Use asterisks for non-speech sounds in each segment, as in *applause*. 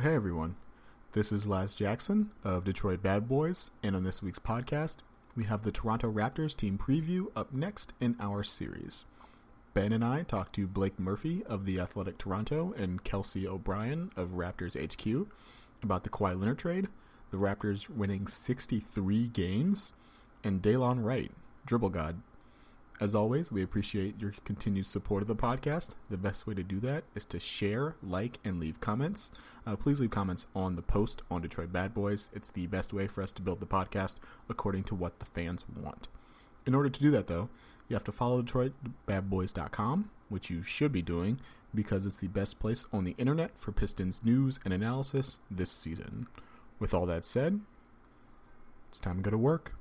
Hey everyone, this is Laz Jackson of Detroit Bad Boys, and on this week's podcast, we have the Toronto Raptors team preview up next in our series. Ben and I talked to Blake Murphy of the Athletic Toronto and Kelsey O'Brien of Raptors HQ about the Kawhi Leonard trade, the Raptors winning 63 games, and Delon Wright, dribble god. As always, we appreciate your continued support of the podcast. The best way to do that is to share, like, and leave comments. Uh, please leave comments on the post on Detroit Bad Boys. It's the best way for us to build the podcast according to what the fans want. In order to do that, though, you have to follow DetroitBadBoys.com, which you should be doing because it's the best place on the internet for Pistons news and analysis this season. With all that said, it's time to go to work.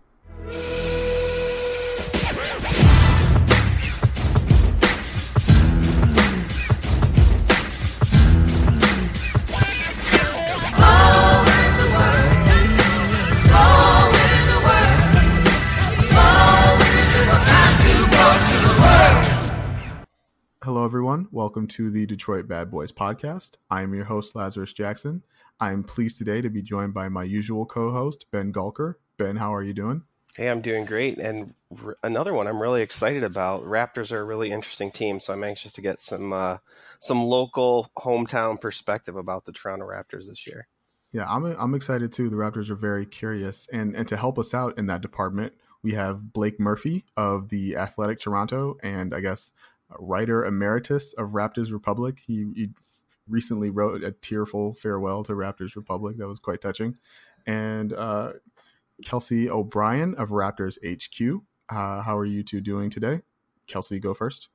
Everyone. Welcome to the Detroit Bad Boys podcast. I am your host, Lazarus Jackson. I am pleased today to be joined by my usual co host, Ben Gulker. Ben, how are you doing? Hey, I'm doing great. And r- another one I'm really excited about. Raptors are a really interesting team, so I'm anxious to get some uh, some local hometown perspective about the Toronto Raptors this year. Yeah, I'm I'm excited too. The Raptors are very curious, and and to help us out in that department, we have Blake Murphy of the Athletic Toronto, and I guess writer emeritus of Raptors Republic. He, he recently wrote a tearful farewell to Raptors Republic that was quite touching, and uh, Kelsey O'Brien of Raptors HQ. Uh, how are you two doing today? Kelsey, go first.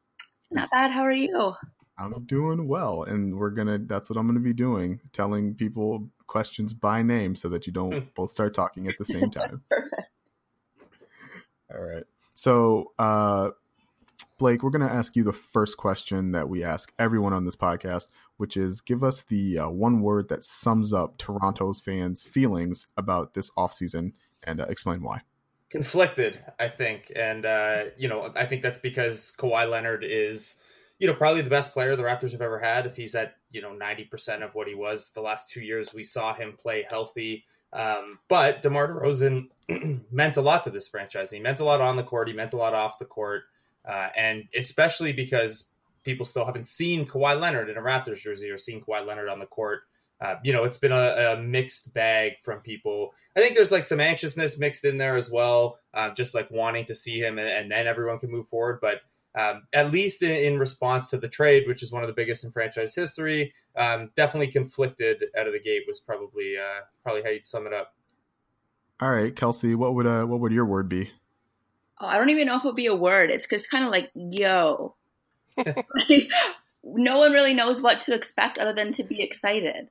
Not bad. How are you? I'm doing well, and we're gonna. That's what I'm gonna be doing, telling people questions by name so that you don't both start talking at the same *laughs* time. Perfect. All right. So, uh, Blake, we're going to ask you the first question that we ask everyone on this podcast, which is give us the uh, one word that sums up Toronto's fans' feelings about this offseason and uh, explain why. Conflicted, I think. And, uh, you know, I think that's because Kawhi Leonard is, you know, probably the best player the Raptors have ever had. If he's at, you know, 90% of what he was the last two years, we saw him play healthy. Um, but DeMar DeRozan *clears throat* meant a lot to this franchise. He meant a lot on the court. He meant a lot off the court. Uh, and especially because people still haven't seen Kawhi Leonard in a Raptors jersey or seen Kawhi Leonard on the court. Uh, you know, it's been a, a, mixed bag from people. I think there's like some anxiousness mixed in there as well, uh, just like wanting to see him and, and, then everyone can move forward. But um, at least in, in, response to the trade, which is one of the biggest in franchise history, um, definitely conflicted out of the gate was probably uh, probably how you'd sum it up. All right, Kelsey, what would uh, what would your word be? Oh, I don't even know if it would be a word. It's just kind of like yo. *laughs* no one really knows what to expect other than to be excited.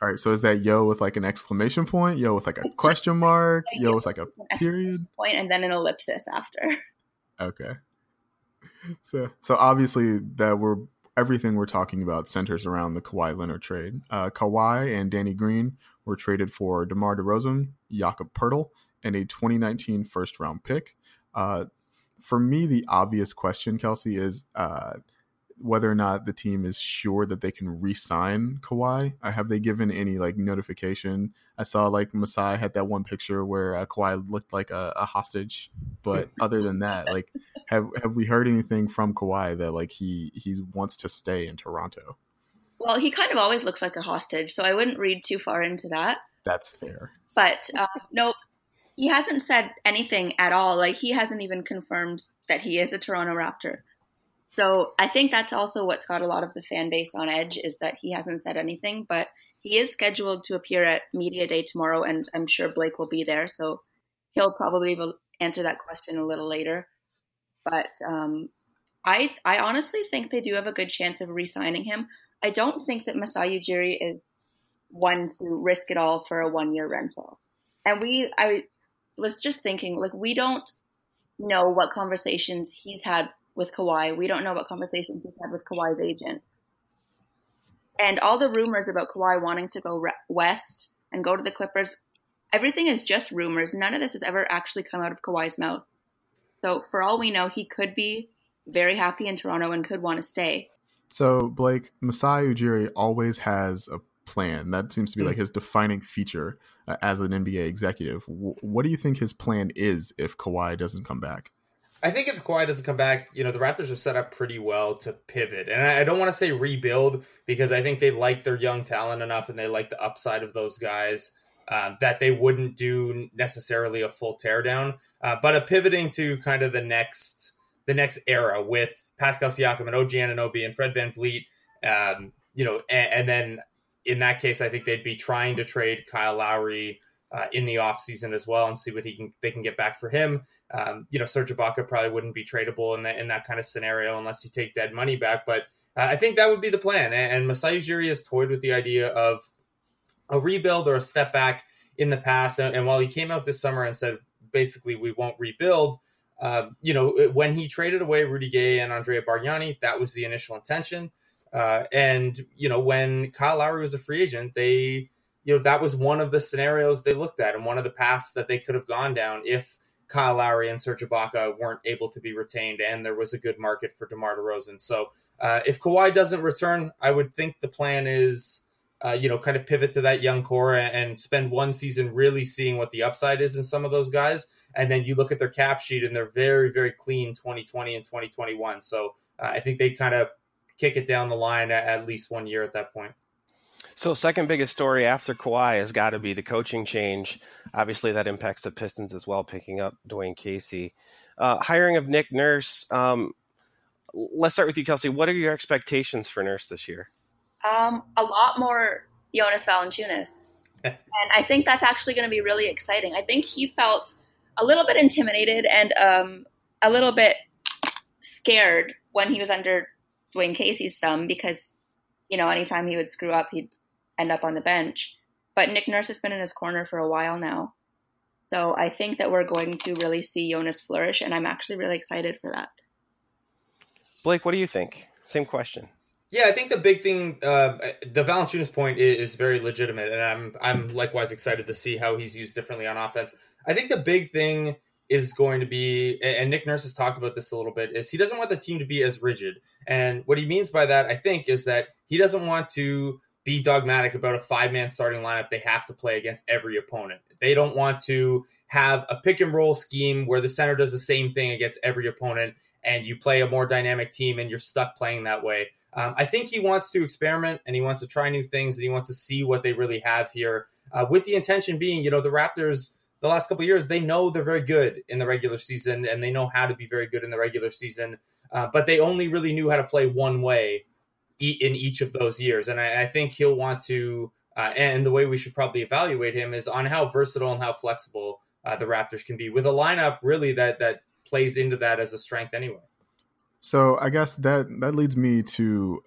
All right, so is that yo with like an exclamation point, yo with like a question mark, *laughs* yo with like a period point, and then an ellipsis after? Okay. So, so obviously that we're everything we're talking about centers around the Kawhi Leonard trade. Uh, Kawhi and Danny Green were traded for DeMar DeRozan, Jakob Poeltl, and a 2019 first round pick. Uh, for me, the obvious question, Kelsey, is uh, whether or not the team is sure that they can re-sign Kawhi. Uh, have they given any like notification? I saw like Masai had that one picture where uh, Kawhi looked like a, a hostage, but *laughs* other than that, like, have have we heard anything from Kawhi that like he he wants to stay in Toronto? Well, he kind of always looks like a hostage, so I wouldn't read too far into that. That's fair. But uh, no, he hasn't said anything at all. Like he hasn't even confirmed that he is a Toronto Raptor. So I think that's also what's got a lot of the fan base on edge is that he hasn't said anything, but he is scheduled to appear at media day tomorrow, and I'm sure Blake will be there, so he'll probably answer that question a little later. But um, I I honestly think they do have a good chance of re-signing him. I don't think that Masai Ujiri is one to risk it all for a one year rental. And we I was just thinking, like, we don't know what conversations he's had with Kawhi. We don't know what conversations he's had with Kawhi's agent. And all the rumors about Kawhi wanting to go re- west and go to the Clippers, everything is just rumors. None of this has ever actually come out of Kawhi's mouth. So, for all we know, he could be very happy in Toronto and could want to stay. So, Blake, Masai Ujiri always has a plan. That seems to be like his defining feature uh, as an NBA executive. W- what do you think his plan is if Kawhi doesn't come back? I think if Kawhi doesn't come back, you know, the Raptors are set up pretty well to pivot. And I, don't want to say rebuild because I think they like their young talent enough and they like the upside of those guys uh, that they wouldn't do necessarily a full teardown. Uh, but a pivoting to kind of the next the next era with Pascal Siakam and OG Anunoby and Fred VanVleet, um, you know, and, and, then in that case, I think they'd be trying to trade Kyle Lowry uh, in the offseason as well and see what he can they can get back for him. Um, you know, Serge Ibaka probably wouldn't be tradable in that in that kind of scenario unless you take dead money back. But uh, I think that would be the plan. And, and Masai Ujiri has toyed with the idea of a rebuild or a step back in the past. And, and while he came out this summer and said basically we won't rebuild, uh, you know, when he traded away Rudy Gay and Andrea Bargnani, that was the initial intention. Uh, and you know, when Kyle Lowry was a free agent, they, you know, that was one of the scenarios they looked at and one of the paths that they could have gone down if Kyle Lowry and Serge Ibaka weren't able to be retained, and there was a good market for DeMar DeRozan. So, uh, if Kawhi doesn't return, I would think the plan is, uh, you know, kind of pivot to that young core and, and spend one season really seeing what the upside is in some of those guys and then you look at their cap sheet and they're very, very clean 2020 and 2021. So uh, I think they kind of kick it down the line at, at least one year at that point. So, second biggest story after Kawhi has got to be the coaching change. Obviously, that impacts the Pistons as well, picking up Dwane Casey. Uh, hiring of Nick Nurse. Um, let's start with you, Kelsey. What are your expectations for Nurse this year? Um, a lot more Jonas Valanciunas. *laughs* and I think that's actually going to be really exciting. I think he felt a little bit intimidated and um, a little bit scared when he was under Dwane Casey's thumb because, you know, anytime he would screw up, he'd end up on the bench. But Nick Nurse has been in his corner for a while now. So I think that we're going to really see Jonas flourish, and I'm actually really excited for that. Blake, what do you think? Same question. Yeah, I think the big thing, uh, the Valanciunas point is, is, very legitimate, and I'm I'm likewise excited to see how he's used differently on offense. I think the big thing is going to be, and Nick Nurse has talked about this a little bit, is he doesn't want the team to be as rigid. And what he means by that, I think, is that he doesn't want to be dogmatic about a five man starting lineup they have to play against every opponent. They don't want to have a pick and roll scheme where the center does the same thing against every opponent and you play a more dynamic team and you're stuck playing that way. Um, I think he wants to experiment and he wants to try new things and he wants to see what they really have here, uh, with the intention being, you know, the Raptors the last couple years, they know they're very good in the regular season and they know how to be very good in the regular season. Uh, but they only really knew how to play one way in each of those years. And I, I think he'll want to, uh, and the way we should probably evaluate him is on how versatile and how flexible uh, the Raptors can be with a lineup really that that plays into that as a strength anyway. So I guess that that leads me to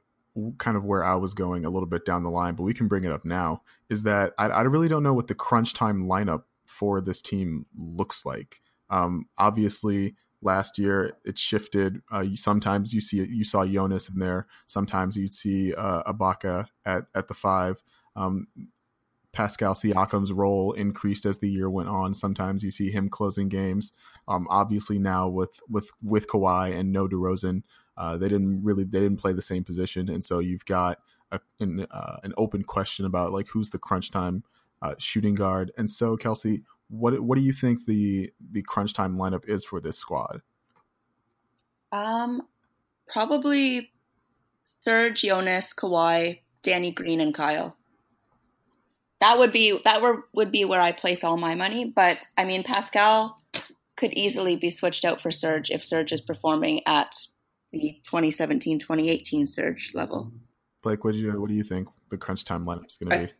kind of where I was going a little bit down the line, but we can bring it up now. Is that I, I really don't know what the crunch time lineup for this team looks like. Um, obviously, last year it shifted. Uh, sometimes you see you saw Jonas in there. Sometimes you'd see uh, Ibaka at at the five. Um, Pascal Siakam's role increased as the year went on. Sometimes you see him closing games. Um, obviously now with with with Kawhi and no DeRozan, uh, they didn't really they didn't play the same position, and so you've got a, an, uh, an open question about like who's the crunch time uh, shooting guard. And so, Kelsey, what what do you think the the crunch time lineup is for this squad? Um, probably Serge, Jonas, Kawhi, Danny Green, and Kyle. That would be that were, would be where I place all my money. But I mean, Pascal could easily be switched out for Serge if Serge is performing at the 2017-2018 Serge level. Blake, what do you what do you think the crunch time lineup is going to be?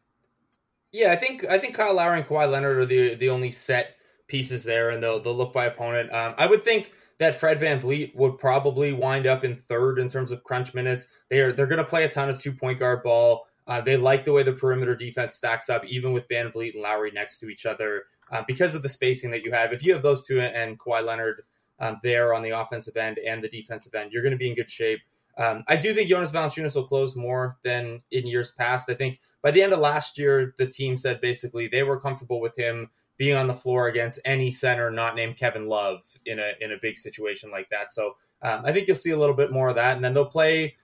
Yeah, I think I think Kyle Lowry and Kawhi Leonard are the the only set pieces there, and they'll they'll look by opponent. Um, I would think that Fred Van VanVleet would probably wind up in third in terms of crunch minutes. They are they're going to play a ton of two point guard ball. Uh, they like the way the perimeter defense stacks up, even with Van VanVleet and Lowry next to each other, uh, because of the spacing that you have. If you have those two and Kawhi Leonard um, there on the offensive end and the defensive end, you're going to be in good shape. Um, I do think Jonas Valanciunas will close more than in years past. I think by the end of last year, the team said basically they were comfortable with him being on the floor against any center not named Kevin Love in a in a big situation like that. So um, I think you'll see a little bit more of that, and then they'll play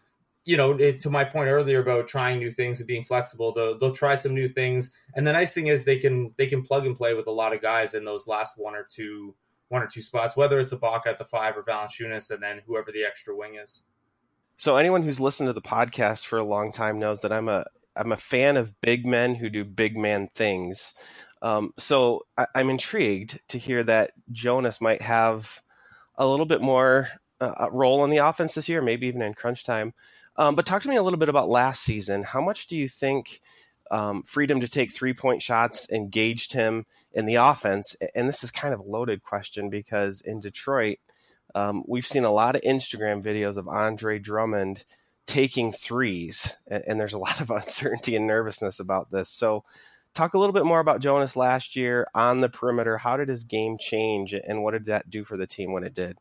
you know, it, to my point earlier about trying new things and being flexible, they'll, they'll try some new things. And the nice thing is they can they can plug and play with a lot of guys in those last one or two one or two spots, whether it's Ibaka at the five or Valanciunas, and then whoever the extra wing is. So anyone who's listened to the podcast for a long time knows that I'm a I'm a fan of big men who do big man things. Um, so I, am intrigued to hear that Jonas might have a little bit more uh, role in the offense this year, maybe even in crunch time. Um, but talk to me a little bit about last season. How much do you think um, freedom to take three point shots engaged him in the offense? And this is kind of a loaded question because in Detroit, um, we've seen a lot of Instagram videos of Andre Drummond taking threes, and, and there's a lot of *laughs* uncertainty and nervousness about this. So, talk a little bit more about Jonas last year on the perimeter. How did his game change, and what did that do for the team when it did?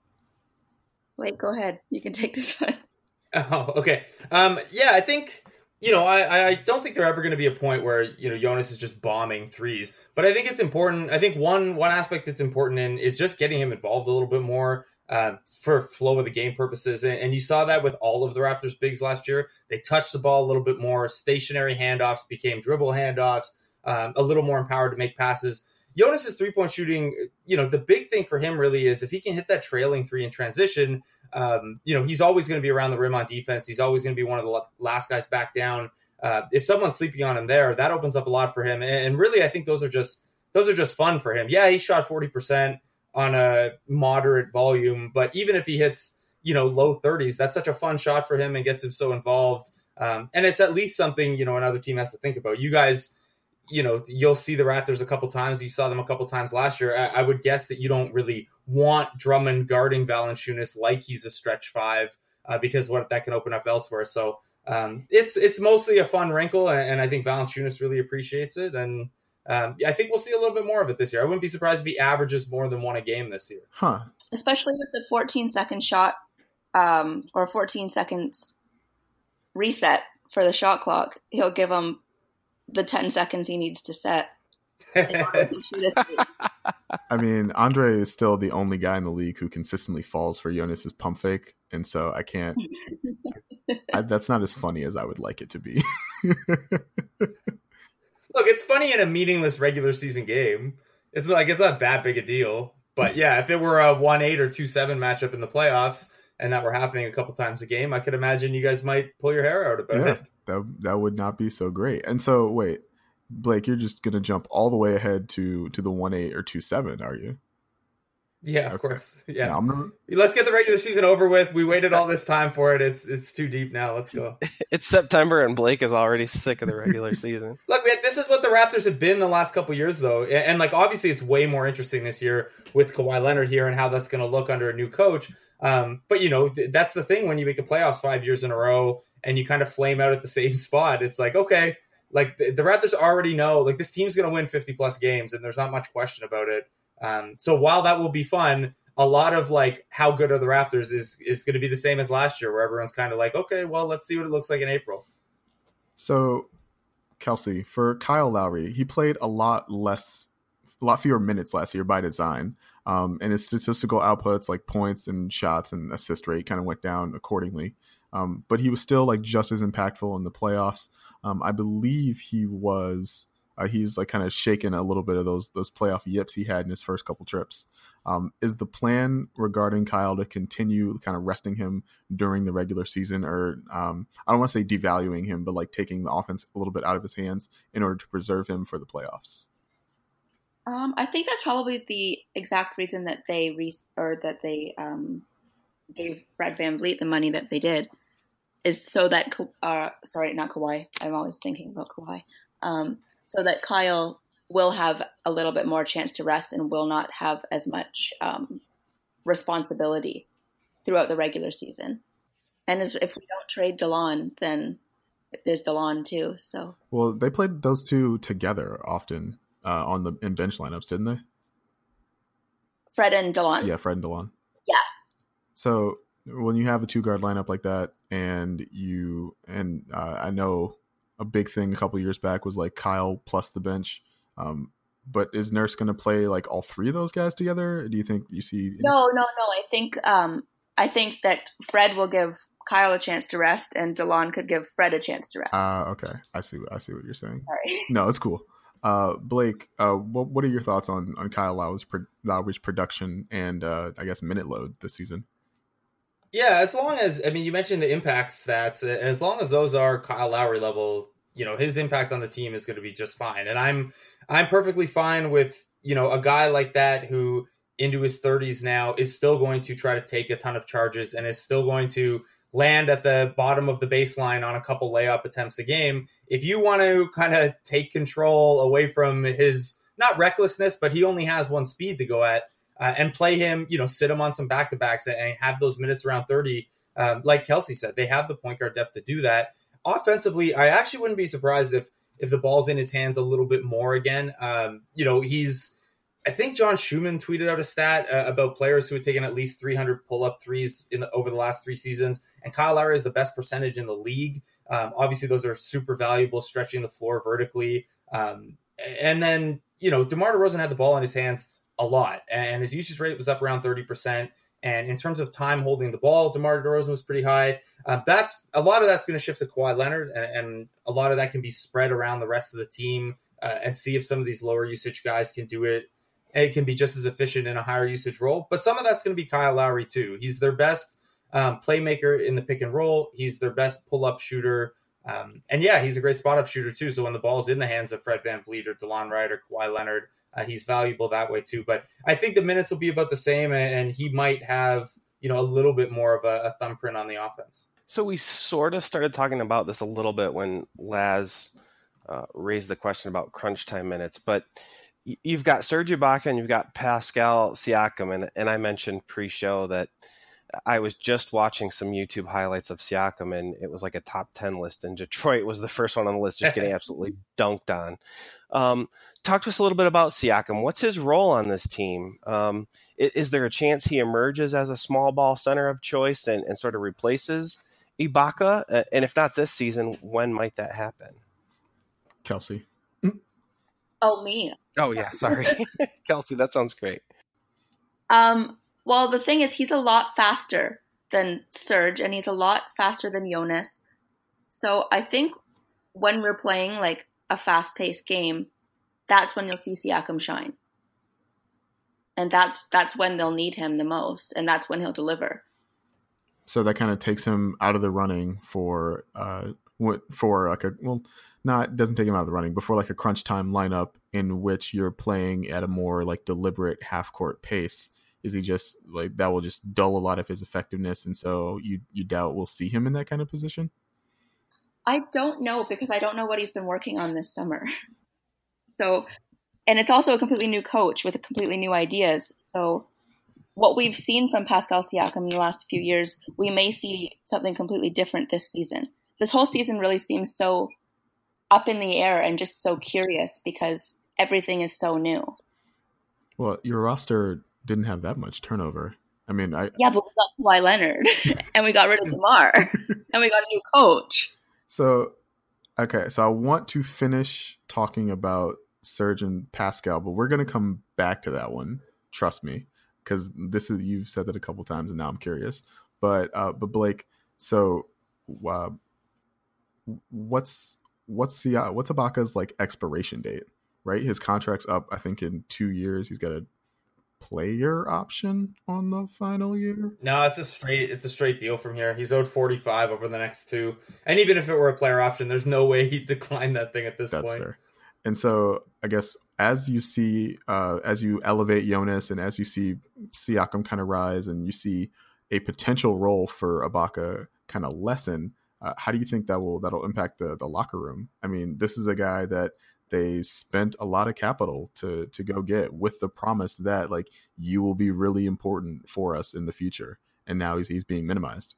Wait, go ahead. You can take this one. *laughs* Oh, okay. Um, yeah, I think you know, I, I don't think there ever going to be a point where you know Jonas is just bombing threes, but I think it's important. I think one one aspect that's important in is just getting him involved a little bit more uh, for flow of the game purposes, and, and, you saw that with all of the Raptors bigs last year. They touched the ball a little bit more. Stationary handoffs became dribble handoffs. Um, a little more empowered to make passes. Jonas's three point shooting, you know, the big thing for him really is if he can hit that trailing three in transition, um, you know, he's always going to be around the rim on defense. He's always going to be one of the last guys back down. Uh, if someone's sleeping on him there, that opens up a lot for him. And, and, really, I think those are just those are just fun for him. Yeah, he shot forty percent on a moderate volume, but even if he hits you know low thirties, that's such a fun shot for him and gets him so involved. Um, and it's at least something you know another team has to think about. You guys you know, you'll see the Raptors a couple times. You saw them a couple times last year. I, I, would guess that you don't really want Drummond guarding Valanciunas like he's a stretch five uh, because what that can open up elsewhere. So um, it's it's mostly a fun wrinkle, and, and I think Valanciunas really appreciates it. And um, I think we'll see a little bit more of it this year. I wouldn't be surprised if he averages more than one a game this year. Huh? Especially with the 14 second shot um, or 14 seconds reset for the shot clock. He'll give him the 10 seconds he needs to set. *laughs* I mean, Andre is still the only guy in the league who consistently falls for Jonas's pump fake, and so I can't. *laughs* I, that's not as funny as I would like it to be. *laughs* Look, it's funny in a meaningless regular season game. It's like it's not that big a deal, but yeah, if it were a one eight or two seven matchup in the playoffs, and that were happening a couple times a game, I could imagine you guys might pull your hair out about yeah. that that would not be so great. And so, wait, Blake, you're just gonna jump all the way ahead to to the one eight or two seven, are you? Yeah, of okay. course. *laughs* Yeah, gonna... let's get the regular season over with. We waited all this time for it. It's it's too deep now. Let's go. *laughs* it's September and Blake is already sick of the regular *laughs* season. Look, man, this is what the Raptors have been the last couple years, though, and, and like obviously it's way more interesting this year with Kawhi Leonard here and how that's going to look under a new coach. Um, but you know th- that's the thing when you make the playoffs five years in a row and you kind of flame out at the same spot, it's like, okay, like the, the Raptors already know, like this team's going to win 50 plus games, and there's not much question about it. Um, so while that will be fun, a lot of like how good are the Raptors is is going to be the same as last year, where everyone's kind of like, okay, well, let's see what it looks like in April. So, Kelsey, for Kyle Lowry, he played a lot less, a lot fewer minutes last year by design. Um, and his statistical outputs, like points and shots and assist rate, kind of went down accordingly. Um, but he was still like just as impactful in the playoffs. Um, I believe he was. Uh, he's like kind of shaken a little bit of those those playoff yips he had in his first couple trips. Um, is the plan regarding Kyle to continue kind of resting him during the regular season, or um, I don't want to say devaluing him, but like taking the offense a little bit out of his hands in order to preserve him for the playoffs? Um, I think that's probably the exact reason that they re- or that they um, gave Fred VanVleet the money that they did is so that uh, sorry, not Kawhi. I'm always thinking about Kawhi. Um, so that Kyle will have a little bit more chance to rest and will not have as much um, responsibility throughout the regular season. And as, if we don't trade Delon, then there's Delon too. So well, they played those two together often uh, on the in bench lineups, didn't they? Fred and Delon. Yeah, Fred and Delon. Yeah. So when you have a two guard lineup like that, and you and uh, I know a big thing a couple years back was like Kyle plus the bench. Um, but is Nurse going to play like all three of those guys together? Do you think you see? No, no, no. I think um, I think that Fred will give Kyle a chance to rest, and Delon could give Fred a chance to rest. Uh, okay, I see. I see what you're saying. Sorry. No, it's cool. Uh, Blake, uh, what what are your thoughts on on Kyle Lowry's, pro- Lowry's production and uh, I guess minute load this season? Yeah, as long as I mean, you mentioned the impact stats, as long as those are Kyle Lowry level, you know his impact on the team is going to be just fine. And I'm I'm perfectly fine with you know a guy like that who into his 30s now is still going to try to take a ton of charges and is still going to land at the bottom of the baseline on a couple layup attempts a game. If you want to kind of take control away from his not recklessness, but he only has one speed to go at, uh, and play him, you know, sit him on some back to backs and have those minutes around 30. Um, like Kelsey said, they have the point guard depth to do that. Offensively, I actually wouldn't be surprised if if the ball's in his hands a little bit more again. Um, you know, he's I think John Schuhmann tweeted out a stat uh, about players who had taken at least 300 pull up threes in the, over the last three seasons, and Kyle Lowry is the best percentage in the league. Um, obviously, those are super valuable, stretching the floor vertically. Um, and then you know, DeMar DeRozan had the ball in his hands a lot, and his usage rate was up around 30 percent. And in terms of time holding the ball, DeMar DeRozan was pretty high. Uh, that's a lot of that's going to shift to Kawhi Leonard, and, and, a lot of that can be spread around the rest of the team uh, and see if some of these lower usage guys can do it it can be just as efficient in a higher usage role. But some of that's going to be Kyle Lowry too. He's their best um, playmaker in the pick and roll. He's their best pull up shooter. Um, and yeah, he's a great spot up shooter too. So when the ball's in the hands of Fred VanVleet or Delon Wright or Kawhi Leonard, uh, he's valuable that way too. But I think the minutes will be about the same, and, and he might have you know a little bit more of a, a thumbprint on the offense. So we sort of started talking about this a little bit when Laz uh, raised the question about crunch time minutes, but you've got Serge Ibaka and you've got Pascal Siakam, and, and I mentioned pre-show that I was just watching some YouTube highlights of Siakam, and it was like a top ten list, and Detroit was the first one on the list, just getting absolutely *laughs* dunked on. Um, talk to us a little bit about Siakam. What's his role on this team? Um, is, is, there a chance he emerges as a small ball center of choice and, and sort of replaces Ibaka? And if not this season, when might that happen? Kelsey. Oh, me. Oh yeah, sorry, *laughs* *laughs* Kelsey. That sounds great. Um. Well, the thing is, he's a lot faster than Serge, and he's a lot faster than Jonas. So I think when we're playing like a fast-paced game, that's when you'll see Siakam shine, and that's that's when they'll need him the most, and that's when he'll deliver. So that kind of takes him out of the running for uh for like a well not doesn't take him out of the running before like a crunch time lineup in which you're playing at a more like deliberate half court pace is he just like that will just dull a lot of his effectiveness and so you you doubt we'll see him in that kind of position? I don't know because i don't know what he's been working on this summer. So and it's also a completely new coach with completely new ideas. So what we've seen from pascal siakam in the last few years we may see something completely different this season. This whole season really seems so up in the air and just so curious because everything is so new. Well, your roster didn't have that much turnover. I mean, I yeah, but we got Kawhi Leonard *laughs* and we got rid of DeMar *laughs* and we got a new coach. So, okay, so I want to finish talking about Serge and Pascal, but we're going to come back to that one. Trust me, because this is you've said that a couple times, and now I'm curious. But uh, but Blake, so uh, what's what's the uh, what's Ibaka's like expiration date? Right, his contract's up. I think in two years he's got a player option on the final year. No, it's a straight it's a straight deal from here. He's owed forty five over the next two, and even if it were a player option, there's no way he'd decline that thing at this That's point. Fair. And so I guess as you see, uh, as you elevate Jonas and as you see Siakam kind of rise, and you see a potential role for Ibaka kind of lessen, uh, how do you think that will that'll impact the the locker room? I mean, this is a guy that they spent a lot of capital to to go get with the promise that like you will be really important for us in the future, and now he's he's being minimized.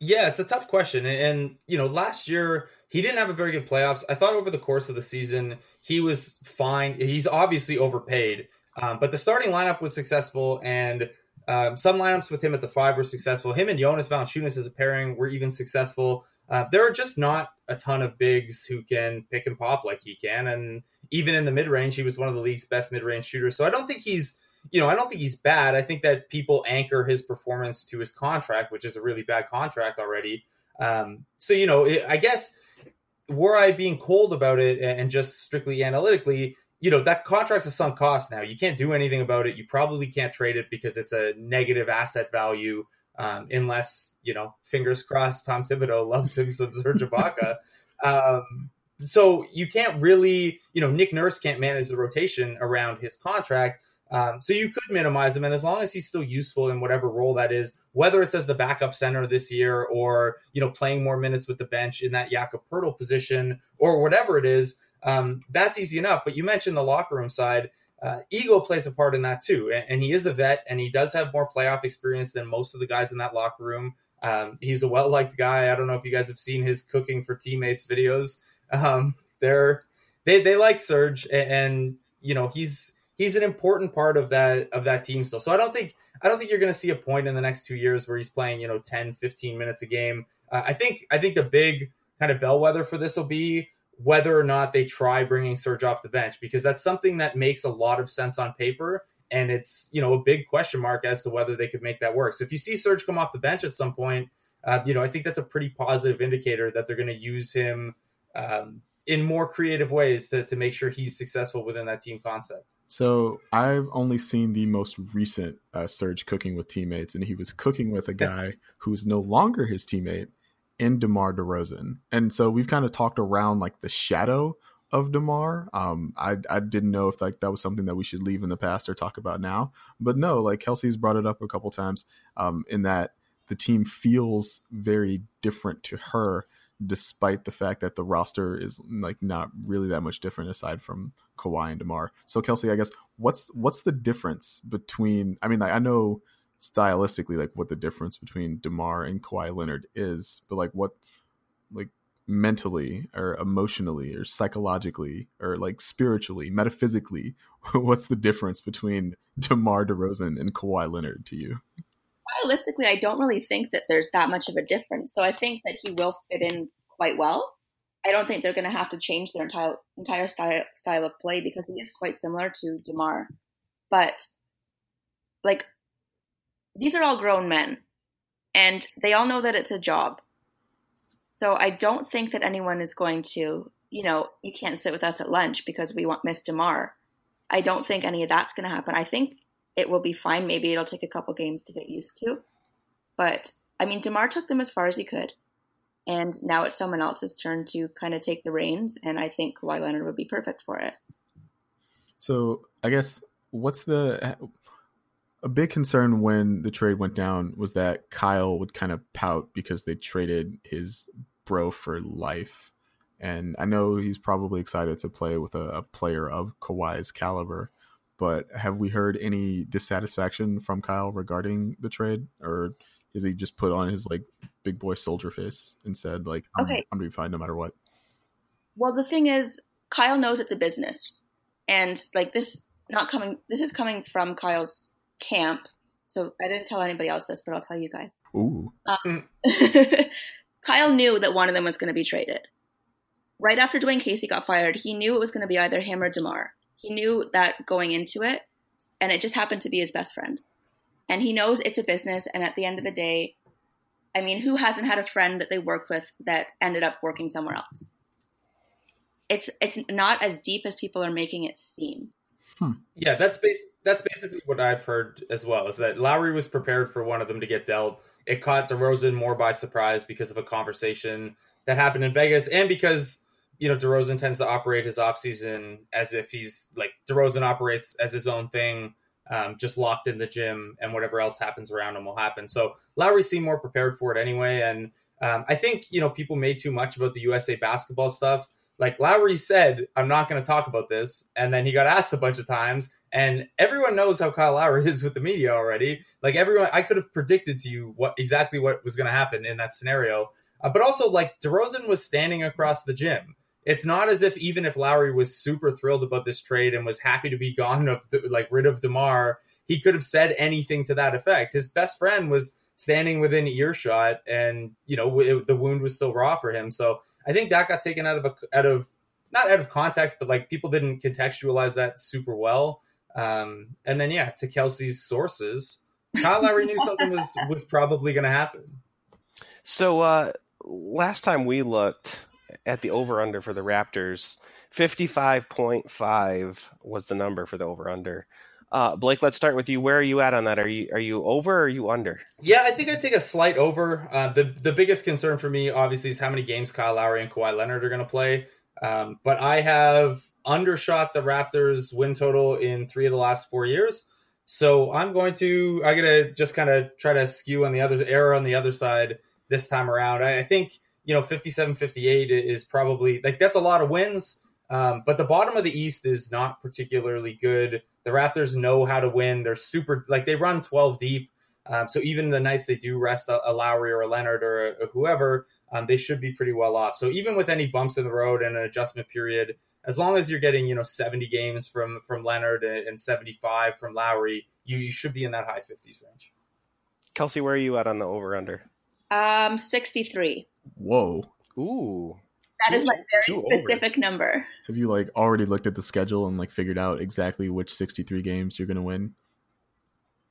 Yeah, it's a tough question, and, you know, last year he didn't have a very good playoffs. I thought over the course of the season he was fine. He's obviously overpaid, um, but the starting lineup was successful and um, some lineups with him at the five were successful. Him and Jonas Valanciunas as a pairing were even successful. Uh, there are just not a ton of bigs who can pick and pop like he can, and even in the mid range, he was one of the league's best mid range shooters. So I don't think he's you know, I don't think he's bad. I think that people anchor his performance to his contract, which is a really bad contract already. Um, so, you know, I guess were I being cold about it and just strictly analytically, you know, that contract's a sunk cost now. You can't do anything about it. You probably can't trade it because it's a negative asset value, um, unless, you know, fingers crossed, Tom Thibodeau *laughs* loves him some Serge Ibaka. um, so you can't really, you know, Nick Nurse can't manage the rotation around his contract. Um, so you could minimize him, and as long as he's still useful in whatever role that is, whether it's as the backup center this year or you know playing more minutes with the bench in that Jakob Poeltl position or whatever it is, um, that's easy enough. But you mentioned the locker room side. Uh, ego plays a part in that too, and, and, he is a vet, and he does have more playoff experience than most of the guys in that locker room. Um, he's a well liked guy. I don't know if you guys have seen his cooking for teammates videos. Um, they're they they like Serge, and, and you know he's he's an important part of that of that team still. So I don't think I don't think you're going to see a point in the next two years where he's playing you know 10, 15 minutes a game. Uh, I think I think the big kind of bellwether for this will be whether or not they try bringing Serge off the bench because that's something that makes a lot of sense on paper and it's you know a big question mark as to whether they could make that work. So if you see Serge come off the bench at some point, uh, you know I think that's a pretty positive indicator that they're going to use him um, in more creative ways to, to make sure he's successful within that team concept. So I've only seen the most recent uh, Serge cooking with teammates, and he was cooking with a guy who is no longer his teammate in DeMar DeRozan. And so we've kind of talked around like the shadow of DeMar. Um, I I didn't know if like that was something that we should leave in the past or talk about now, but no, like Kelsey's brought it up a couple times. Um, in that the team feels very different to her despite the fact that the roster is like not really that much different aside from Kawhi and Demar. So Kelsey, I guess what's what's the difference between? I mean, like, I know stylistically like what the difference between Demar and Kawhi Leonard is, but like what like mentally or emotionally or psychologically or like spiritually, metaphysically, *laughs* what's the difference between DeMar DeRozan and Kawhi Leonard to you? stylistically, I don't really think that there's that much of a difference. So I think that he will fit in quite well. I don't think they're going to have to change their entire entire style style of play because he is quite similar to Demar. But like these are all grown men and they all know that it's a job. So I don't think that anyone is going to, you know, you can't sit with us at lunch because we want Miss Demar. I don't think any of that's going to happen. I think it will be fine. Maybe it'll take a couple games to get used to. But I mean, DeMar took them as far as he could. And now it's someone else's turn to kind of take the reins. And I think Kawhi Leonard would be perfect for it. So I guess what's the a big concern when the trade went down was that Kyle would kind of pout because they traded his bro for life. And I know he's probably excited to play with a, a player of Kawhi's caliber but have we heard any dissatisfaction from Kyle regarding the trade, or is he just put on his like big boy soldier face and said like, "I'm, okay. I'm gonna be fine no matter what"? Well, the thing is, Kyle knows it's a business, and like this not coming. This is coming from Kyle's camp, so I didn't tell anybody else this, but I'll tell you guys. Ooh. Um, *laughs* Kyle knew that one of them was going to be traded. Right after Dwane Casey got fired, he knew it was going to be either him or Demar. He knew that going into it, and it just happened to be his best friend. And he knows it's a business, and at the end of the day, I mean, who hasn't had a friend that they worked with that ended up working somewhere else? It's it's not as deep as people are making it seem. Hmm. Yeah, that's bas- that's basically what I've heard as well. Is that Lowry was prepared for one of them to get dealt. It caught DeRozan more by surprise because of a conversation that happened in Vegas, and because you know, DeRozan tends to operate his offseason as if he's like DeRozan operates as his own thing, um, just locked in the gym, and whatever else happens around him will happen. So Lowry seemed more prepared for it anyway. And um, I think, you know, people made too much about the USA basketball stuff. Like Lowry said, I'm not going to talk about this. And then he got asked a bunch of times. And everyone knows how Kyle Lowry *laughs* is with the media already. Like everyone, I could have predicted to you what exactly what was going to happen in that scenario. Uh, but also, like DeRozan was standing across the gym it's not as if even if Lowry was super thrilled about this trade and was happy to be gone of like rid of Demar, he could have said anything to that effect. His best friend was standing within earshot, and you know the wound was still raw for him. So I think that got taken out of a, out of not out of context, but like people didn't contextualize that super well. Um, and then yeah, to Kelsey's sources, Kyle Lowry knew *laughs* something was was probably going to happen. So uh, last time we looked at the over under for the Raptors, fifty five point five was the number for the over under. Uh, Blake, let's start with you. Where are you at on that? Are you are you over or are you under? Yeah, I think I'd take a slight over. Uh, the the biggest concern for me, obviously, is how many games Kyle Lowry and Kawhi Leonard are going to play. Um, but I have undershot the Raptors win total in three of the last four years. So I'm going to I'm gonna just kind of try to skew on the other error on the other side this time around. I, I think you know 57 58 is probably like that's a lot of wins. Um, but the bottom of the East is not particularly good. The Raptors know how to win. They're super like they run 12 deep. Um, so even the nights they do rest a, a Lowry or a Leonard or, a, or whoever, um, they should be pretty well off. So even with any bumps in the road and an adjustment period, as long as you're getting you know 70 games from from Leonard and 75 from Lowry, you, you should be in that high 50s range. Kelsey, where are you at on the over under? Um, 63. Whoa. Ooh. That Two- my very specific overs. number. Have you like already looked at the schedule and like figured out exactly which 63 games you're going to win?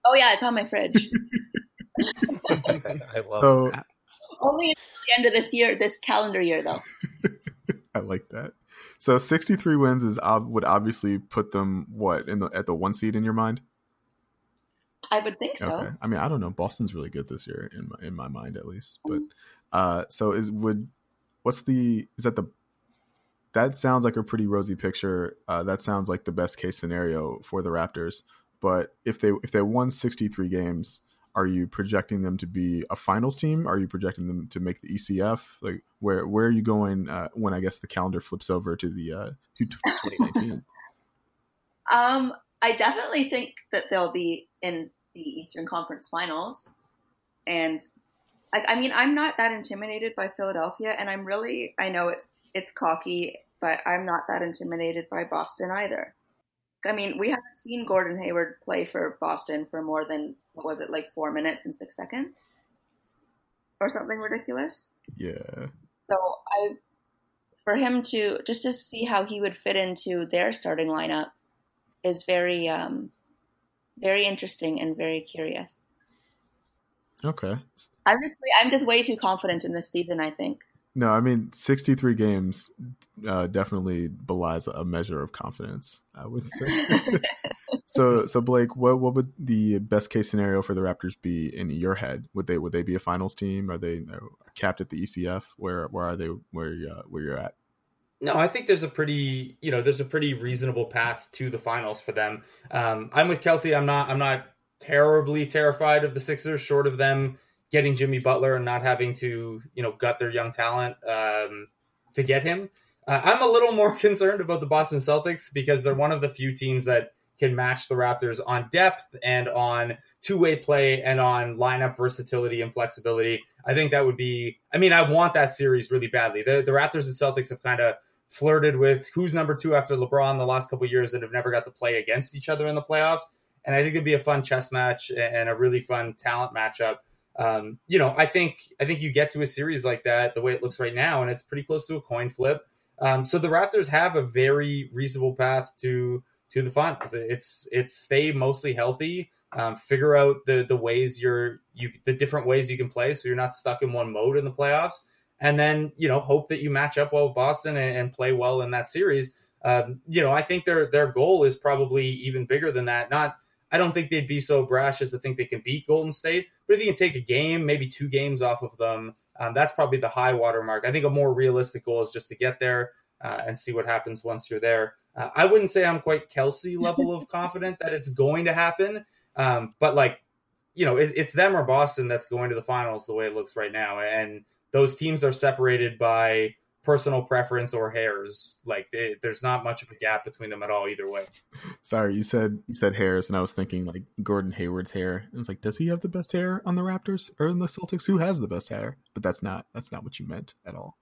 Oh yeah, it's on my fridge. *laughs* I love So- that. Only at the end of this year, this calendar year, though. *laughs* I like that. So 63 wins is would obviously put them what in the at the one seed in your mind. I would think so. Okay. I mean, I don't know. Boston's really good this year in my in my mind at least. But Mm. uh so is would what's the is that the that sounds like a pretty rosy picture. Uh that sounds like the best case scenario for the Raptors. But if they if they won 63 games, are you projecting them to be a finals team? Are you projecting them to make the ECF? Like where where are you going uh, when I guess the calendar flips over to the uh to 2019? *laughs* Um, I definitely think that they'll be in the Eastern Conference Finals, and I, I mean, I'm not that intimidated by Philadelphia, and I'm really, I know it's it's cocky, but I'm not that intimidated by Boston either. I mean, we haven't seen Gordon Hayward play for Boston for more than what was it, like four minutes and six seconds, or something ridiculous. yeah. So I, for him to just to see how he would fit into their starting lineup is very, um, very interesting and very curious. Okay. I'm just, I'm just way too confident in this season. I think. No, I mean, 63 games uh, definitely belies a measure of confidence, I would say. *laughs* so, so Blake, what what would the best case scenario for the Raptors be in your head? Would they would they be a finals team? Are they capped at the ECF? Where where are they? Where uh, where you're at? No, I think there's a pretty, you know, there's a pretty reasonable path to the finals for them. Um, I'm with Kelsey. I'm not, I'm not terribly terrified of the Sixers, short of them getting Jimmy Butler and not having to, you know, gut their young talent um, to get him. Uh, I'm a little *laughs* more concerned about the Boston Celtics because they're one of the few teams that can match the Raptors on depth and on two way play and on lineup versatility and flexibility. I think that would be, I mean, I want that series really badly. The, the Raptors and Celtics have kind of flirted with who's number two after LeBron the last couple years and have never got to play against each other in the playoffs. And I think it'd be a fun chess match and a really fun talent matchup. Um, you know, I think I think you get to a series like that the way it looks right now, and it's pretty close to a coin flip. Um, so the Raptors have a very reasonable path to to the finals. It's it's stay mostly healthy, um, figure out the the ways you're you the different ways you can play, so you're not stuck in one mode in the playoffs and then you know hope that you match up well with Boston and, and play well in that series. Um, you know, I think their their goal is probably even bigger than that. Not, I don't think they'd be so brash as to think they can beat Golden State, but if you can take a game, maybe two games off of them, um, that's probably the high water mark. I think a more realistic goal is just to get there uh, and see what happens once you're there. Uh, I wouldn't say I'm quite Kelsey *laughs* level of confident that it's going to happen, um, but like, you know, it, it's them or Boston that's going to the finals the way it looks right now, and those teams are separated by personal preference or hairs. Like they, there's not much of a gap between them at all either way. Sorry, you said you said hairs, and I was thinking like Gordon Hayward's hair. It was like, does he have the best hair on the Raptors or in the Celtics? Who has the best hair? But that's not that's not what you meant at all.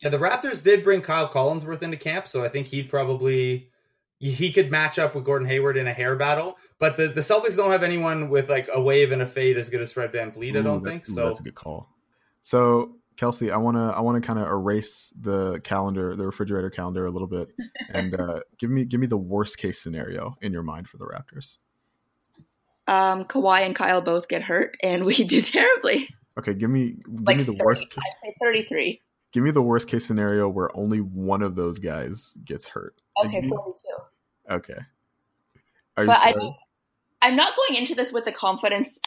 Yeah, the Raptors did bring Kyle Collinsworth into camp, so I think he'd probably he could match up with Gordon Hayward in a hair battle. But the, the Celtics don't have anyone with like a wave and a fade as good as Fred VanVleet, I don't think. So that's a good call. So Kelsey, I wanna I wanna kind of erase the calendar, the refrigerator calendar a little bit, *laughs* and uh, give me give me the worst case scenario in your mind for the Raptors. Um, Kawhi and Kyle both get hurt, and we *laughs* do terribly. Okay, give me give Like me the 30, worst. I say thirty-three. Give me the worst case scenario where only one of those guys gets hurt. Okay, you- forty-two. okay. Are you But I just, I'm not going into this with the confidence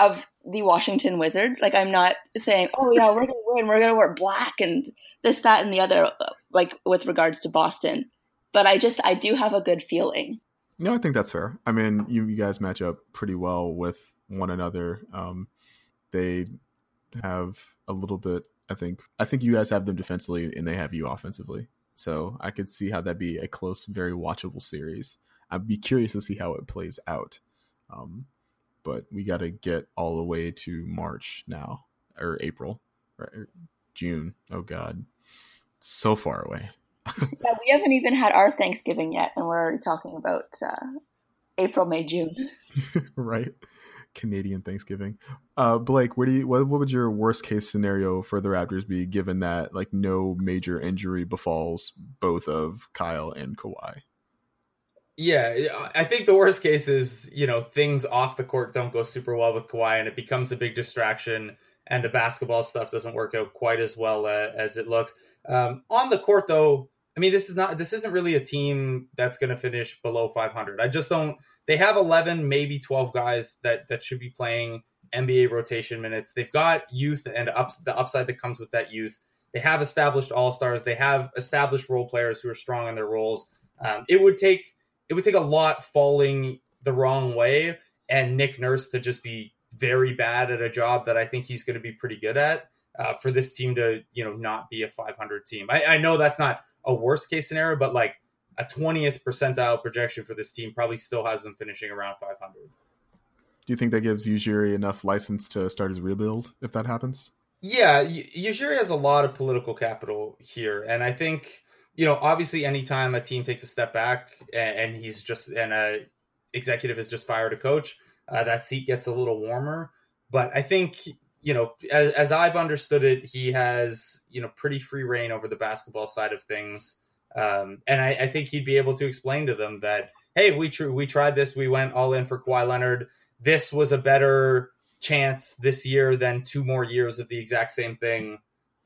of the Washington Wizards. Like, I'm not saying, oh, yeah, we're to win. We're to wear black and this, that, and the other, uh, like with regards to Boston. But I just, I do have a good feeling. No, I think that's fair. I mean, you, you guys match up pretty well with one another. Um, they have a little bit. I think. I think you guys have them defensively, and they have you offensively. So I could see how that'd be a close, very watchable series. I'd be curious to see how it plays out. Um, but we got to get all the way to March now, or April, right? or June. Oh God, so far away. *laughs* Yeah, we haven't even had our Thanksgiving yet, and we're already talking about uh, April, May, June. *laughs* right? Canadian Thanksgiving. Uh, Blake, where do you what, what would your worst case scenario for the Raptors be, given that like no major injury befalls both of Kyle and Kawhi? Yeah, I think the worst case is, you know, things off the court don't go super well with Kawhi and it becomes a big distraction and the basketball stuff doesn't work out quite as well uh, as it looks. Um, on the court though, I mean, this is not this isn't really a team that's going to finish below 500. I just don't they have 11 maybe 12 guys that that should be playing NBA rotation minutes. They've got youth and ups, the upside that comes with that youth. They have established all-stars. They have established role players who are strong in their roles. Um, it would take it would take a lot falling the wrong way and Nick Nurse to just be very bad at a job that I think he's going to be pretty good at uh, for this team to you know not be a 500 team. I, I know that's not a worst case scenario, but like a 20th percentile projection for this team probably still has them finishing around 500. Do you think that gives Ujiri enough license to start his rebuild if that happens? Yeah, Ujiri has a lot of political capital here, and I think you know obviously anytime a team takes a step back and, and he's just and a executive has just fired a coach, uh, that seat gets a little warmer. But I think you know as, as I've understood it, he has you know pretty free reign over the basketball side of things. Um, and I, I, think he'd be able to explain to them that, hey, we tr- we tried this, we went all in for Kawhi Leonard. This was a better chance this year than two more years of the exact same thing.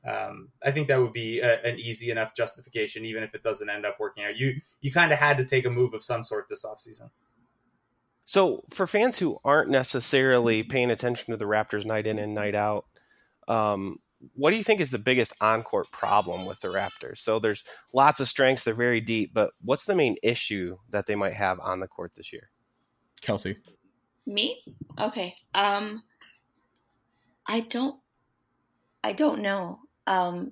Um, I think that would be a, an easy enough justification, even if it doesn't end up working out. You you kind of had to take a move of some sort this offseason. So, for fans who aren't necessarily paying attention to the Raptors night in and night out, um, what do you think is the biggest on-court problem with the Raptors? So there's lots of strengths; they're very deep, but what's the main issue that they might have on the court this year? Kelsey, me? Okay. Um, I don't. I don't know. Um,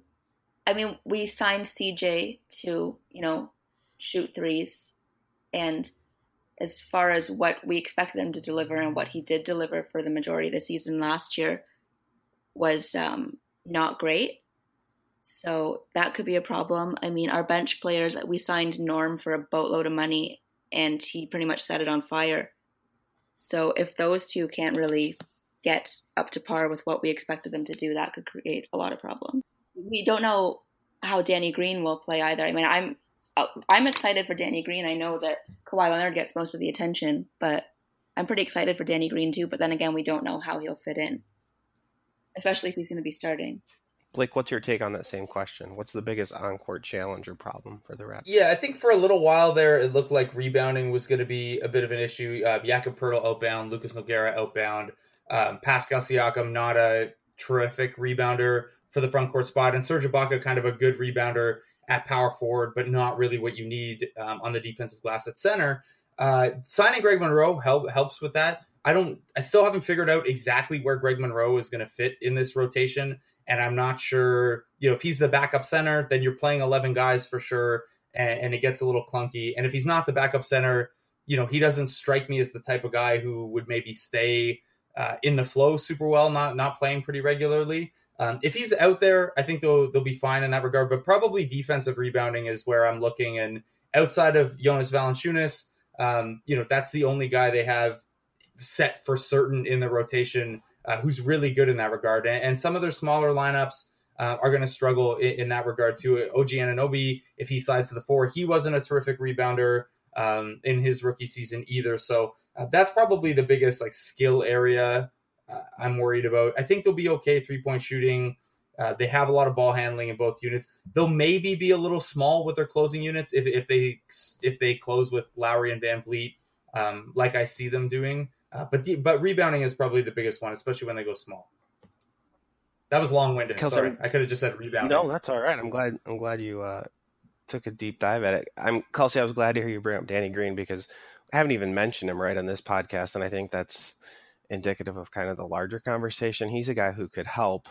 I mean, we signed CJ to you know shoot threes, and as far as what we expected him to deliver and what he did deliver for the majority of the season last year was um, not great. So that could be a problem. I mean, our bench players, we signed Norm for a boatload of money and he pretty much set it on fire. So if those two can't really get up to par with what we expected them to do, that could create a lot of problems. We don't know how Danny Green will play either. I mean, I'm I'm excited for Danny Green. I know that Kawhi Leonard gets most of the attention, but I'm pretty excited for Danny Green too. But then again, we don't know how he'll fit in especially if he's going to be starting. Blake, what's your take on that same question? What's the biggest on-court challenge or problem for the Raptors? Yeah, I think for a little while there, it looked like rebounding was going to be a bit of an issue. Uh, Jakob Poeltl outbound, Lucas Nogueira outbound, um, Pascal Siakam not a terrific rebounder for the front court spot, and Serge Ibaka kind of a good rebounder at power forward, but not really what you need um, on the defensive glass at center. Uh, signing Greg Monroe help, helps with that. I don't. I still haven't figured out exactly where Greg Monroe is going to fit in this rotation, and I'm not sure. You know, if he's the backup center, then you're playing 11 guys for sure, and, and, it gets a little clunky. And if he's not the backup center, you know, he doesn't strike me as the type of guy who would maybe stay uh, in the flow super well, not not playing pretty regularly. Um, if he's out there, I think they'll they'll be fine in that regard. But probably defensive rebounding is where I'm looking. And outside of Jonas Valanciunas, um, you know, that's the only guy they have set for certain in the rotation uh, who's really good in that regard. And, and, some of their smaller lineups, uh, are going to struggle in, in, that regard too. OG Anunoby, if he slides to the four, he wasn't a terrific rebounder um, in his rookie season either. So uh, that's probably the biggest like skill area uh, I'm worried about. I think they'll be okay three point shooting. Uh, they have a lot of ball handling in both units. They'll maybe be a little small with their closing units if, if they if they close with Lowry and VanVleet, um, like I see them doing. Uh, but but rebounding is probably the biggest one, especially when they go small. That was long winded. Sorry, I could have just said rebounding. No, that's all right. I'm glad. I'm glad you uh, took a deep dive at it. I'm Kelsey. I was glad to hear you bring up Danny Green because I haven't even mentioned him right on this podcast, and I think that's indicative of kind of the larger conversation. He's a guy who could help.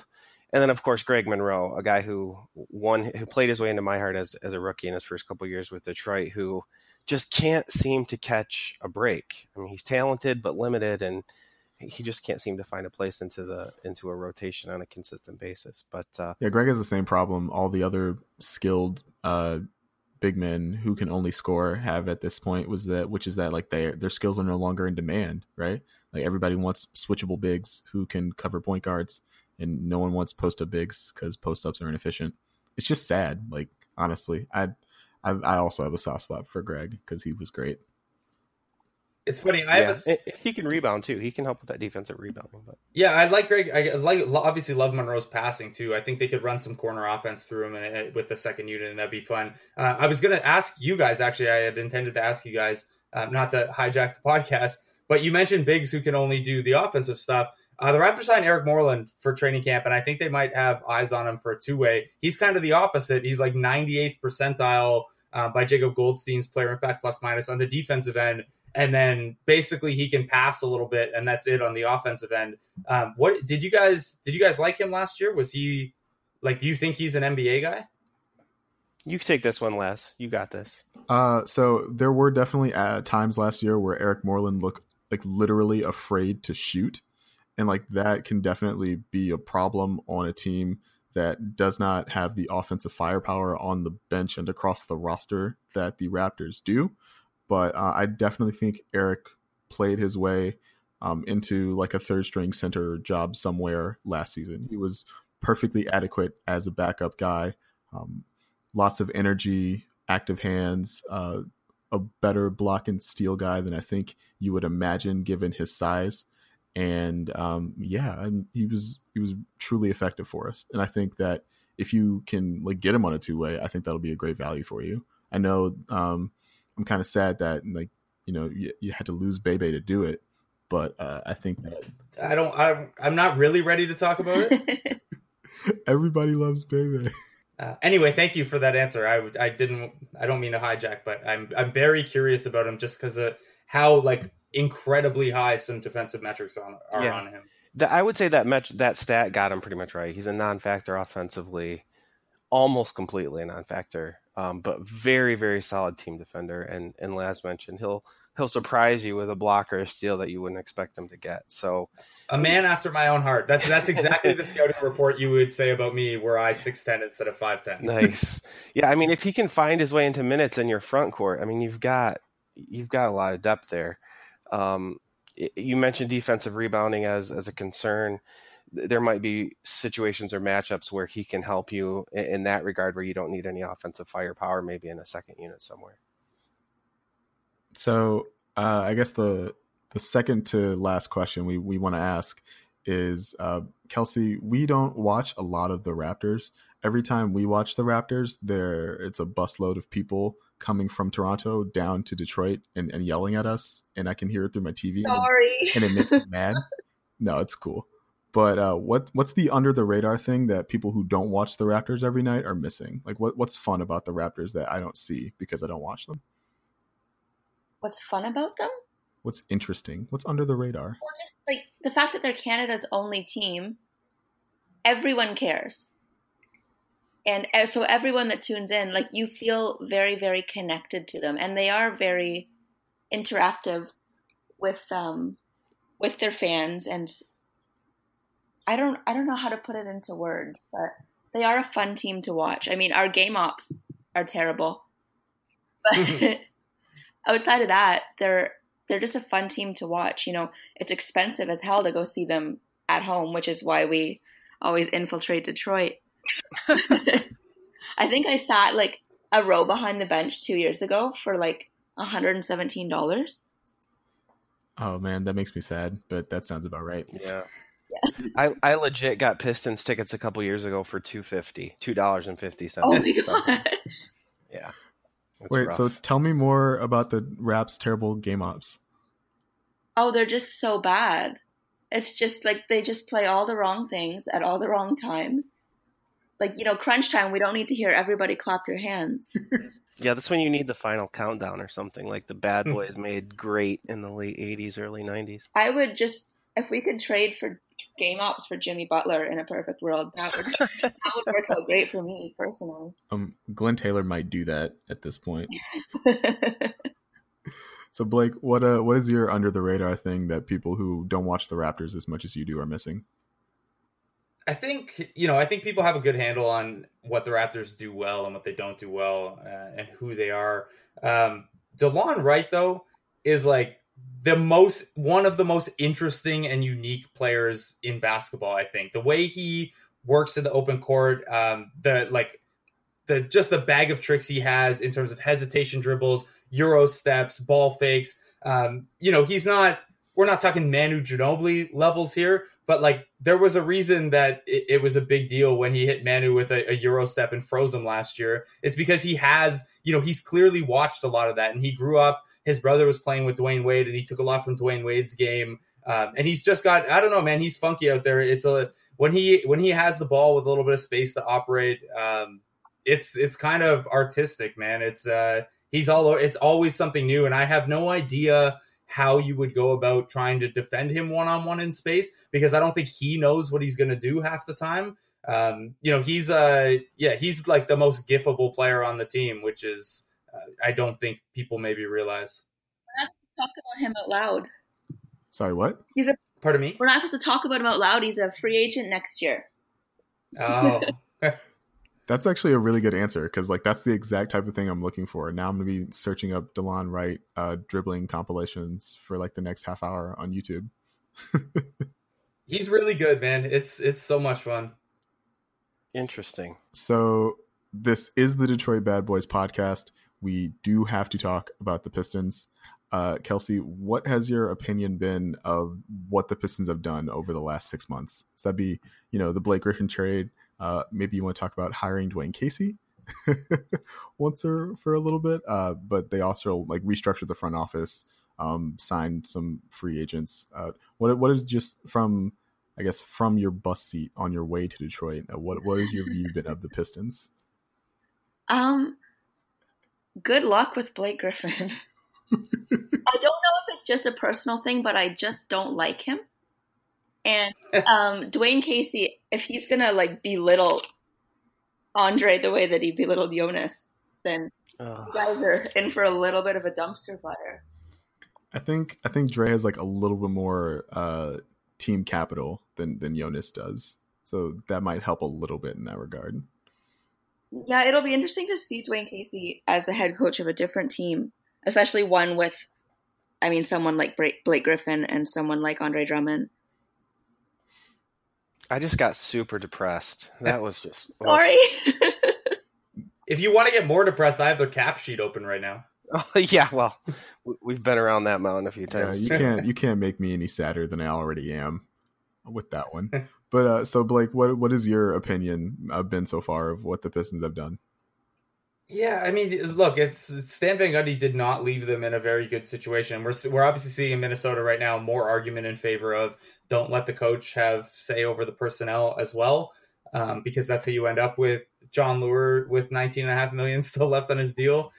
And then, of course, Greg Monroe, a guy who won, who played his way into my heart as, as a rookie in his first couple years with Detroit, who just can't seem to catch a break. I mean, he's talented but limited, and he just can't seem to find a place into the into a rotation on a consistent basis. But uh, yeah, Greg has the same problem. All the other skilled uh, big men who can only score have at this point was that, which is that like their their skills are no longer in demand, right? Like everybody wants switchable bigs who can cover point guards, and no one wants post up bigs because post ups are inefficient. It's just sad. Like honestly, I I, I also have a soft spot for Greg because he was great. It's funny. I yeah. a... he can rebound too. He can help with that defensive rebounding. But yeah, I like Greg. I like obviously love Monroe's passing too. I think they could run some corner offense through him and, uh, with the second unit, and that'd be fun. Uh, I was going to ask you guys. Actually, I had intended to ask you guys, uh, not to hijack the *laughs* podcast, but you mentioned bigs who can only do the offensive stuff. Uh, the Raptors signed Eric Moreland for training camp, and I think they might have eyes on him for a two way. He's kind of the opposite. He's like 98th percentile uh, by Jacob Goldstein's player impact plus minus on the defensive end. And then basically he can pass a little bit, and that's it on the offensive end. Um, what did you guys did you guys like him last year? Was he like? Do you think he's an NBA guy? You can take this one, Les. You got this. Uh, so there were definitely uh, times last year where Eric Moreland looked like literally afraid to shoot, and like that can definitely be a problem on a team that does not have the offensive firepower on the bench and across the roster that the Raptors do. But uh, I definitely think Eric played his way um, into like a third string center job somewhere last season. He was perfectly adequate as a backup guy. Um, lots of energy, active hands, uh, a better block and steal guy than I think you would imagine given his size. And um, yeah, he was he was truly effective for us. And I think that if you can like get him on a two way, I think that'll be a great value for you. I know um, I'm kind of sad that like you know you, you, had to lose Bebe to do it, but uh, I think that I don't. I'm, I'm not really ready to talk about it. *laughs* Everybody loves Bebe. Uh, anyway, thank you for that answer. I I didn't. I don't mean to hijack, but I'm I'm very curious about him just because of how like incredibly high some defensive metrics on are yeah. on him. The, I would say that met- that stat got him pretty much right. He's a non-factor offensively, almost completely a non-factor, um, but very very solid team defender. And and last mentioned, he'll he'll surprise you with a block or a steal that you wouldn't expect him to get. So a man after my own heart. That's that's exactly the scouting *laughs* report you would say about me were I six ten instead of five ten. Nice. *laughs* Yeah, I mean if he can find his way into minutes in your front court, I mean you've got you've got a lot of depth there. Um, you mentioned defensive rebounding as as a concern. There might be situations or matchups where he can help you in that regard, where you don't need any offensive firepower, maybe in a second unit somewhere. So uh, I guess the the second to last question we we want to ask is uh, Kelsey. We don't watch a lot of the Raptors. Every time we watch the Raptors, there it's a busload of people coming from Toronto down to Detroit and, and yelling at us, and I can hear it through my TV. Sorry, and, and it makes me *laughs* mad. No, it's cool. But uh, what what's the under the radar thing that people who don't watch the Raptors every night are missing? Like what what's fun about the Raptors that I don't see because I don't watch them? What's fun about them? What's interesting? What's under the radar? Well, just like the fact that they're Canada's only team. Everyone cares and uh, so everyone that tunes in like you feel very very connected to them and they are very interactive with um with their fans and i don't i don't know how to put it into words but they are a fun team to watch i mean our game ops are terrible but mm-hmm. *laughs* outside of that they're they're just a fun team to watch you know it's expensive as hell to go see them at home which is why we always infiltrate detroit *laughs* *laughs* I think I sat like a row behind the bench two years ago for like $117. Oh man, that makes me sad, but that sounds about right. Yeah. Yeah. I, I legit got Pistons tickets a couple years ago for two fifty, two dollars and fifty cents. Oh my *laughs* gosh! Yeah. Wait, rough. so tell me more about the Raps' terrible game ops. Oh, they're just so bad. It's just like they just play all the wrong things at all the wrong times. Like, you know, crunch time, we don't need to hear everybody clap your hands. *laughs* yeah, that's when you need the final countdown or something like the Bad hmm. Boys made great in the late 80s, early 90s. I would just, if we could trade for game ops for Jimmy Butler in a perfect world, that would that would work out great for me personally. Um, Glen Taylor might do that at this point. *laughs* so Blake, what uh, what is your under the radar thing that people who don't watch the Raptors as much as you do are missing? I think you know. I think people have a good handle on what the Raptors do well and what they don't do well, uh, and who they are. Um, Delon Wright, though, is like the most one of the most interesting and unique players in basketball. I think the way he works in the open court, um, the like the just the bag of tricks he has in terms of hesitation dribbles, euro steps, ball fakes. Um, you know, he's not. We're not talking Manu Ginobili levels here, but like there was a reason that it, it was a big deal when he hit Manu with a, a euro step and froze him last year. It's because he has, you know, he's clearly watched a lot of that, and he grew up his brother was playing with Dwyane Wade, and he took a lot from Dwyane Wade's game. Um, and he's just got I don't know, man. He's funky out there. It's a when he when he has the ball with a little bit of space to operate. Um, it's it's kind of artistic, man. It's uh, he's all it's always something new, and I have no idea how you would go about trying to defend him one on one in space because I don't think he knows what he's going to do half the time. Um, you know, he's uh, yeah, he's like the most gifable player on the team, which is I don't think people maybe realize. We're not supposed to talk about him out loud. Sorry, what? He's a. part of me. We're not supposed to talk about him out loud. He's a free agent next year. Oh. *laughs* *laughs* that's actually a really good answer because like that's the exact type of thing I'm looking for. Now I'm gonna be searching up Delon Wright uh, dribbling compilations for like the next half hour on YouTube. *laughs* He's really good, man. It's it's so much fun. Interesting. So this is the Detroit Bad Boys podcast we do have to talk about the Pistons. Uh, Kelsey, what has your opinion been of what the Pistons have done over the last six months? So that'd be, you know, the Blake Griffin trade. Uh, maybe you want to talk about hiring Dwane Casey *laughs* once or for a little bit, uh, but they also like restructured the front office, um, signed some free agents. Uh, what what is just from, I guess, from your bus seat on your way to Detroit? Uh, what what is your view been of the Pistons? Um, good luck with Blake Griffin. *laughs* I don't know if it's just a personal thing, but I just don't like him. And *laughs* um, Dwane Casey, if he's gonna like belittle Andre the way that he belittled Jonas, then Ugh. you guys are in for a little bit of a dumpster fire. I think I think Dre has like a little bit more uh, team capital than than Jonas does, so that might help a little bit in that regard. Yeah, it'll be interesting to see Dwane Casey as the head coach of a different team, especially one with, I mean, someone like Blake Griffin and someone like Andre Drummond. I just got super depressed. That was just *laughs* sorry. *laughs* if you want to get more depressed, I have the cap sheet open right now. Oh *laughs* yeah, well, we've been around that mountain a few times. Yeah, you can't you can't make me any sadder than I already am with that one. But uh, so Blake, what what is your opinion uh, been so far of what the Pistons have done? Yeah, I mean, look, it's, it's Stan Van Gundy did not leave them in a very good situation. We're we're obviously seeing in Minnesota right now more argument in favor of don't let the coach have say over the personnel as well, um, because that's how you end up with Jon Leuer with 19 and a half million *laughs* still left on his deal.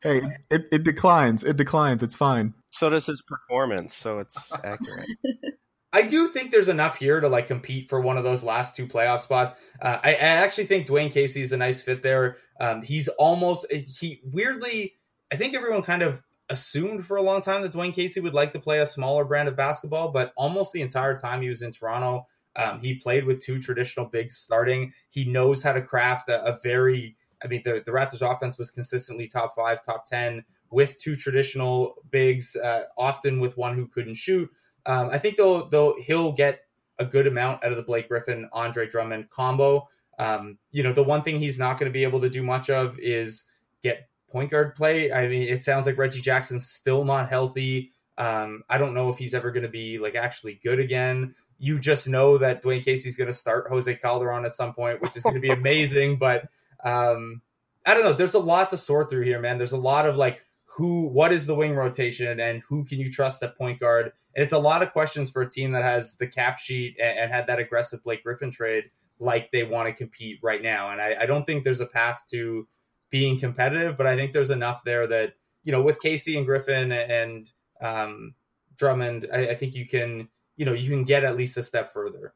Hey, it, it declines. It declines. It's fine. So does his performance, so it's accurate. *laughs* I do think there's enough here to like compete for one of those last two playoff spots. Uh, I, I, actually think Dwane Casey is a nice fit there. Um, he's almost he weirdly. I think everyone kind of assumed for a long time that Dwane Casey would like to play a smaller brand of basketball, but almost the entire time he was in Toronto, um, he played with two traditional bigs starting. He knows how to craft a, a very. I mean, the, the Raptors offense was consistently top five, top ten with two traditional bigs, uh, often with one who couldn't shoot. Um, I think they'll, they'll he'll get a good amount out of the Blake Griffin Andre Drummond combo. Um, you know, the one thing he's not going to be able to do much of is get point guard play. I mean, it sounds like Reggie Jackson's still not healthy. Um, I don't know if he's ever going to be like actually good again. You just know that Dwane Casey's going to start Jose Calderon at some point, which is going to be *laughs* amazing. But um, I don't know. There's a lot to sort through here, man. There's a lot of like who, what is the wing rotation, and who can you trust at point guard? It's a lot of questions for a team that has the cap sheet and, and had that aggressive Blake Griffin trade, like they want to compete right now. And I, I don't think there's a path to being competitive, but I think there's enough there that you know with Casey and Griffin and um, Drummond, I, I think you can you know you can get at least a step further.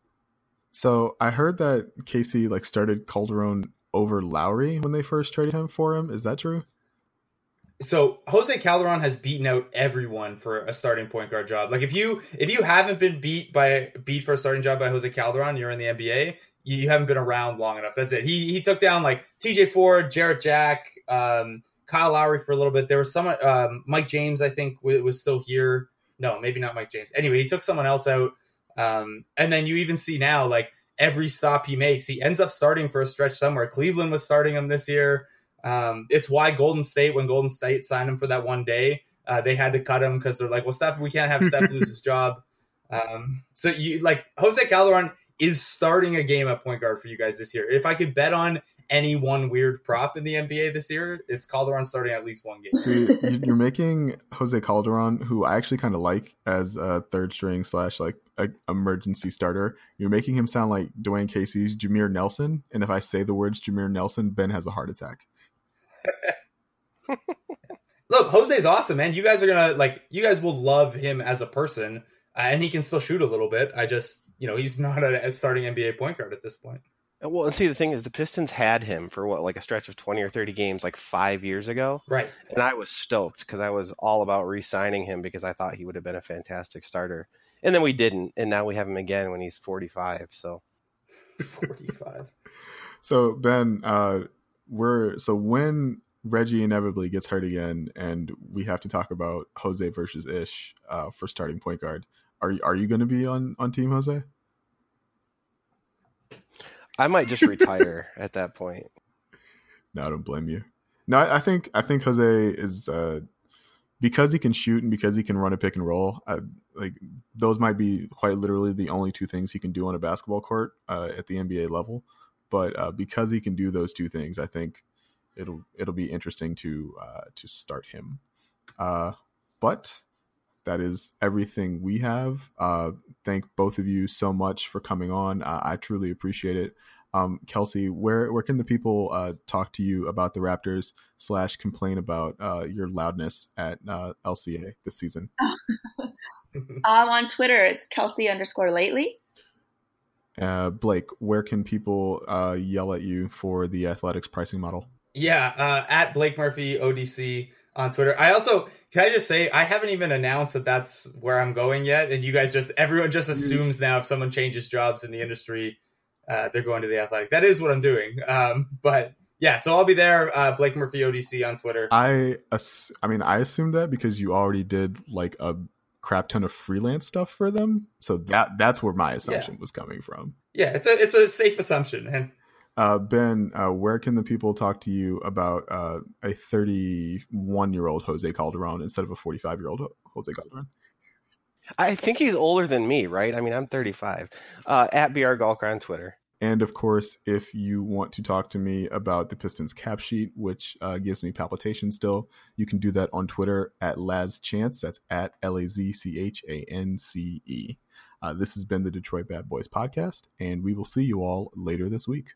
So I heard that Casey like started Calderon over Lowry when they first traded him for him. Is that true? So Jose Calderon has beaten out everyone for a starting point guard job. Like if you if you haven't been beat by beat for a starting job by Jose Calderon, you're in the NBA. You, you haven't been around long enough. That's it. He he took down like T.J. Ford, Jarrett Jack, um, Kyle Lowry for a little bit. There was some um, Mike James, I think, was still here. No, maybe not Mike James. Anyway, he took someone else out. Um, and then you even see now, like every stop he makes, he ends up starting for a stretch somewhere. Cleveland was starting him this year. Um, it's why Golden State, when Golden State signed him for that one day, uh, they had to cut him because they're like, well, Steph, we can't have Steph lose his *laughs* job. Um, so you like Jose Calderon is starting a game at point guard for you guys this year. If I could bet on any one weird prop in the NBA this year, it's Calderon starting at least one game. So you're making Jose Calderon, who I actually kind of like as a third string slash like a emergency starter. You're making him sound like Dwane Casey's Jameer Nelson, and if I say the words Jameer Nelson, Ben has a heart attack. *laughs* Look, Jose's awesome, man. You guys are gonna like. You guys will love him as a person, uh, and he can still shoot a little bit. I just, you know, he's *laughs* not a, starting NBA point guard at this point. Well, and see, the thing is, the Pistons had him for what, like a stretch of 20 or 30 games, like five years ago. Right. And I was stoked because I was all about re signing him because I thought he would have been a fantastic starter. And then we didn't. And now we have him again when he's 45. So, *laughs* 45. so, Ben, uh, we're, so when Reggie inevitably gets hurt again, and we have to talk about Jose versus Ish uh, for starting point guard. Are are you going to be on on Team Jose? I might just retire *laughs* at that point. No, I don't blame you. No, I, I think I think Jose is uh, because he can shoot and because he can run a pick and roll. I, like those might be quite literally the only two things he can do on a basketball court uh, at the NBA level. But uh, because he can do those two things, I think it'll it'll be interesting to uh, to start him. Uh, but that is everything we have. Uh, thank both of you so much for coming on. Uh, I truly appreciate it. Um, Kelsey, where where can the people uh, talk to you about the Raptors slash complain about uh, your loudness at uh, LCA this season? *laughs* um, on Twitter, it's Kelsey underscore lately. Uh, Blake, where can people uh, yell at you for the athletics pricing model? Yeah, uh, at Blake Murphy ODC on Twitter. I also can I just say I haven't even announced that that's where I'm going yet, and you guys just everyone just assumes now if someone changes jobs in the industry, uh, they're going to the Athletic. That is what I'm doing. Um, but yeah, so I'll be there. Uh, Blake Murphy ODC on Twitter. I ass- I mean I assumed that because you already did like a crap ton of freelance stuff for them, so that that's where my assumption yeah. was coming from. Yeah, it's a it's a safe assumption, and uh, ben, uh, where can the people talk to you about uh, a 31 year old Jose Calderon instead of a 45 year old Jose Calderon? I think he's older than me, right? I mean, I'm 35. Uh, at BR Gawker on Twitter. And of course, if you want to talk to me about the Pistons cap sheet, which uh, gives me palpitations still, you can do that on Twitter at Lazchance. That's at L A Z C H A N C E. Uh, this has been the Detroit Bad Boys podcast, and we will see you all later this week.